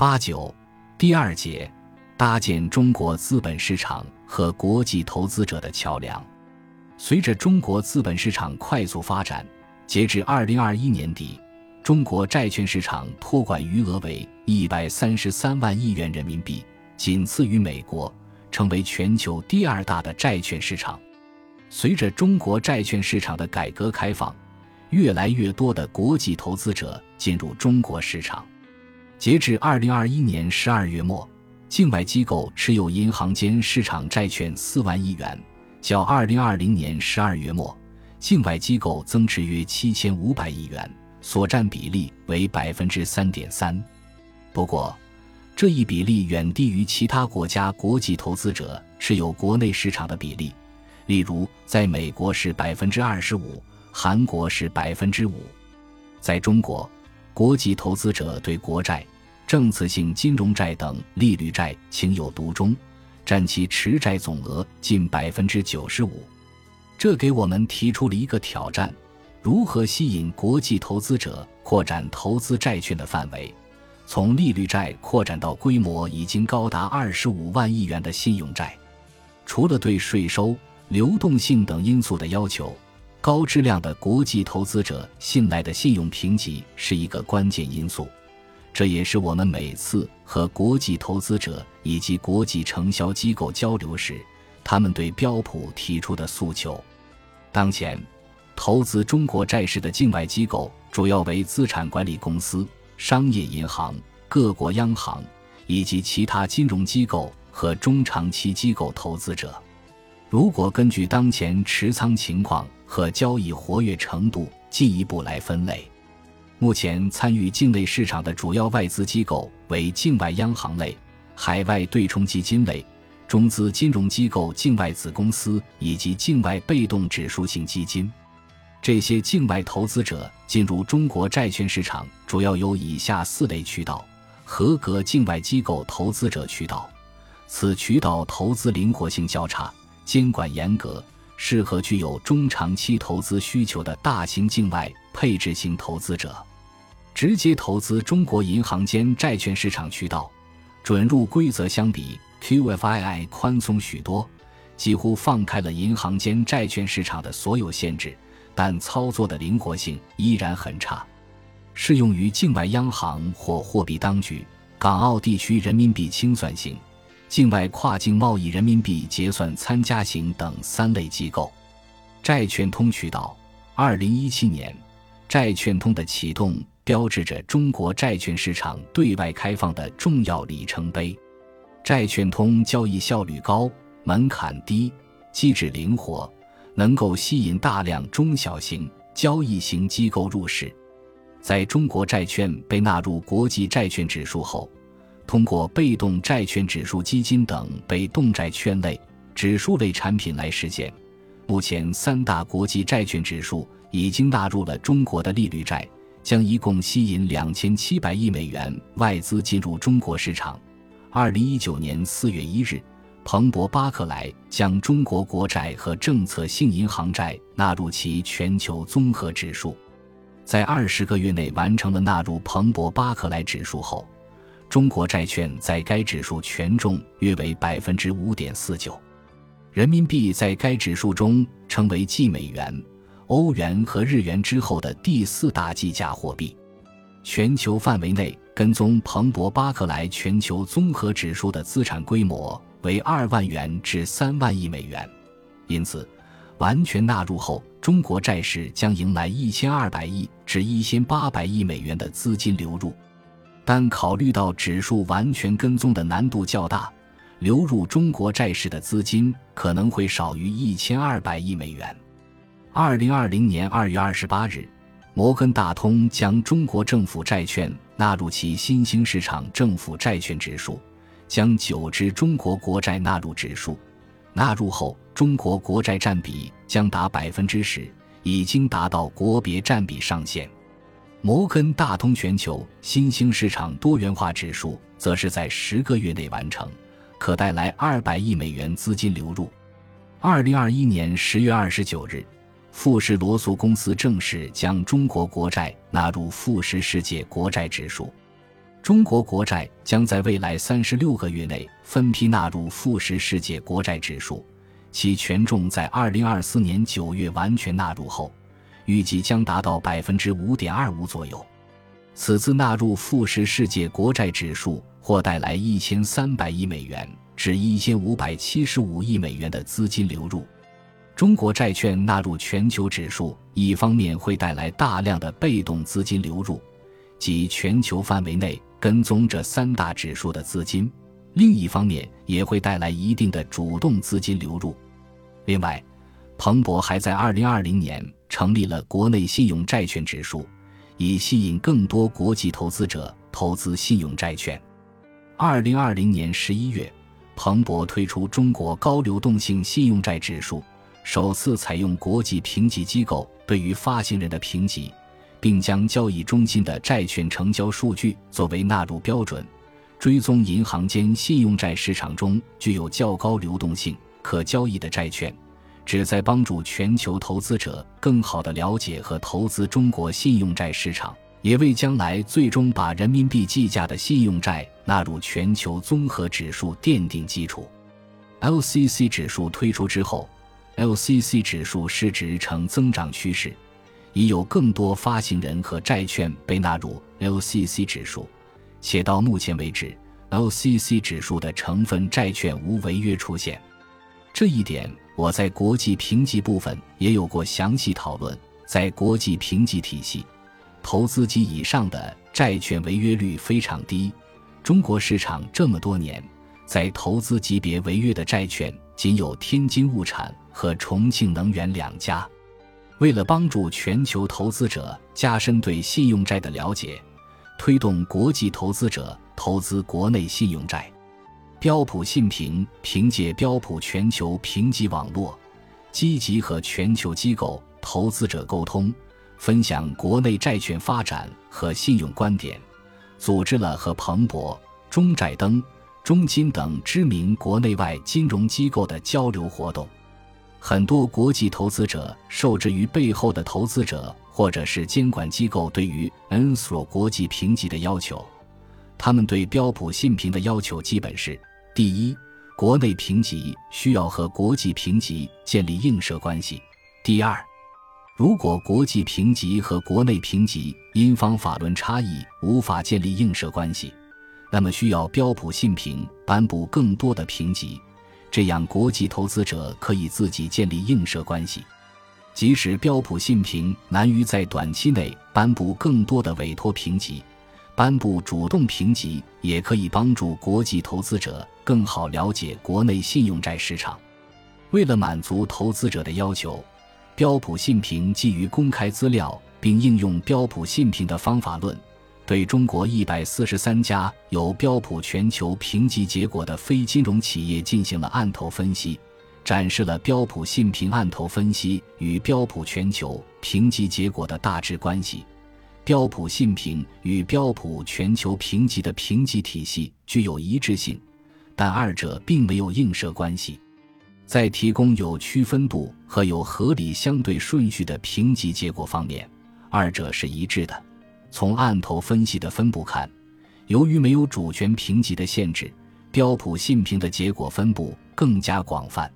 八九第二节，搭建中国资本市场和国际投资者的桥梁。随着中国资本市场快速发展，截至二零二一年底，中国债券市场托管余额为一百三十三万亿元人民币，仅次于美国，成为全球第二大的债券市场。随着中国债券市场的改革开放，越来越多的国际投资者进入中国市场。截至二零二一年十二月末，境外机构持有银行间市场债券四万亿元，较二零二零年十二月末，境外机构增持约七千五百亿元，所占比例为百分之三点三。不过，这一比例远低于其他国家国际投资者持有国内市场的比例。例如，在美国是百分之二十五，韩国是百分之五。在中国，国际投资者对国债、政策性金融债等利率债情有独钟，占其持债总额近百分之九十五。这给我们提出了一个挑战：如何吸引国际投资者扩展投资债券的范围，从利率债扩展到规模已经高达二十五万亿元的信用债？除了对税收。流动性等因素的要求，高质量的国际投资者信赖的信用评级是一个关键因素。这也是我们每次和国际投资者以及国际承销机构交流时，他们对标普提出的诉求。当前，投资中国债市的境外机构主要为资产管理公司、商业银行、各国央行以及其他金融机构和中长期机构投资者。如果根据当前持仓情况和交易活跃程度进一步来分类，目前参与境内市场的主要外资机构为境外央行类、海外对冲基金类、中资金融机构境外子公司以及境外被动指数型基金。这些境外投资者进入中国债券市场主要有以下四类渠道：合格境外机构投资者渠道，此渠道投资灵活性较差。监管严格，适合具有中长期投资需求的大型境外配置型投资者。直接投资中国银行间债券市场渠道，准入规则相比 QFII 宽松许多，几乎放开了银行间债券市场的所有限制，但操作的灵活性依然很差。适用于境外央行或货币当局、港澳地区人民币清算型。境外跨境贸易人民币结算参加型等三类机构，债券通渠道。二零一七年，债券通的启动标志着中国债券市场对外开放的重要里程碑。债券通交易效率高，门槛低，机制灵活，能够吸引大量中小型交易型机构入市。在中国债券被纳入国际债券指数后。通过被动债券指数基金等被动债券类、指数类产品来实现。目前，三大国际债券指数已经纳入了中国的利率债，将一共吸引两千七百亿美元外资进入中国市场。二零一九年四月一日，彭博巴克莱将中国国债和政策性银行债纳入其全球综合指数，在二十个月内完成了纳入彭博巴克莱指数后。中国债券在该指数权重约为百分之五点四九，人民币在该指数中成为继美元、欧元和日元之后的第四大计价货币。全球范围内跟踪彭博巴克莱全球综合指数的资产规模为二万元至三万亿美元，因此，完全纳入后，中国债市将迎来一千二百亿至一千八百亿美元的资金流入。但考虑到指数完全跟踪的难度较大，流入中国债市的资金可能会少于一千二百亿美元。二零二零年二月二十八日，摩根大通将中国政府债券纳入其新兴市场政府债券指数，将九只中国国债纳入指数。纳入后，中国国债占比将达百分之十，已经达到国别占比上限。摩根大通全球新兴市场多元化指数则是在十个月内完成，可带来二百亿美元资金流入。二零二一年十月二十九日，富时罗素公司正式将中国国债纳入富时世界国债指数。中国国债将在未来三十六个月内分批纳入富时世界国债指数，其权重在二零二四年九月完全纳入后，预计将达到百分之五点二五左右。此次纳入富时世界国债指数，或带来一千三百亿美元至一千五百七十五亿美元的资金流入。中国债券纳入全球指数，一方面会带来大量的被动资金流入，即全球范围内跟踪这三大指数的资金；另一方面也会带来一定的主动资金流入。另外，彭博还在2020年成立了国内信用债券指数，以吸引更多国际投资者投资信用债券。2020年11月，彭博推出中国高流动性信用债指数。首次采用国际评级机构对于发行人的评级，并将交易中心的债券成交数据作为纳入标准，追踪银行间信用债市场中具有较高流动性、可交易的债券，旨在帮助全球投资者更好地了解和投资中国信用债市场，也为将来最终把人民币计价的信用债纳入全球综合指数奠定基础。LCC 指数推出之后。LCC 指数市值呈增长趋势，已有更多发行人和债券被纳入 LCC 指数，且到目前为止，LCC 指数的成分债券无违约出现。这一点我在国际评级部分也有过详细讨论。在国际评级体系，投资级以上的债券违约率非常低。中国市场这么多年，在投资级别违约的债券仅有天津物产。和重庆能源两家，为了帮助全球投资者加深对信用债的了解，推动国际投资者投资国内信用债，标普信评凭借标普全球评级网络，积极和全球机构投资者沟通，分享国内债券发展和信用观点，组织了和彭博、中债登、中金等知名国内外金融机构的交流活动。很多国际投资者受制于背后的投资者或者是监管机构对于 N 所国际评级的要求，他们对标普信评的要求基本是：第一，国内评级需要和国际评级建立映射关系；第二，如果国际评级和国内评级因方法论差异无法建立映射关系，那么需要标普信评颁布更多的评级。这样，国际投资者可以自己建立映射关系。即使标普信评难于在短期内颁布更多的委托评级，颁布主动评级也可以帮助国际投资者更好了解国内信用债市场。为了满足投资者的要求，标普信评基于公开资料，并应用标普信评的方法论。对中国一百四十三家有标普全球评级结果的非金融企业进行了案头分析，展示了标普信评案头分析与标普全球评级结果的大致关系。标普信评与标普全球评级的评级体系具有一致性，但二者并没有映射关系。在提供有区分度和有合理相对顺序的评级结果方面，二者是一致的。从案头分析的分布看，由于没有主权评级的限制，标普信评的结果分布更加广泛。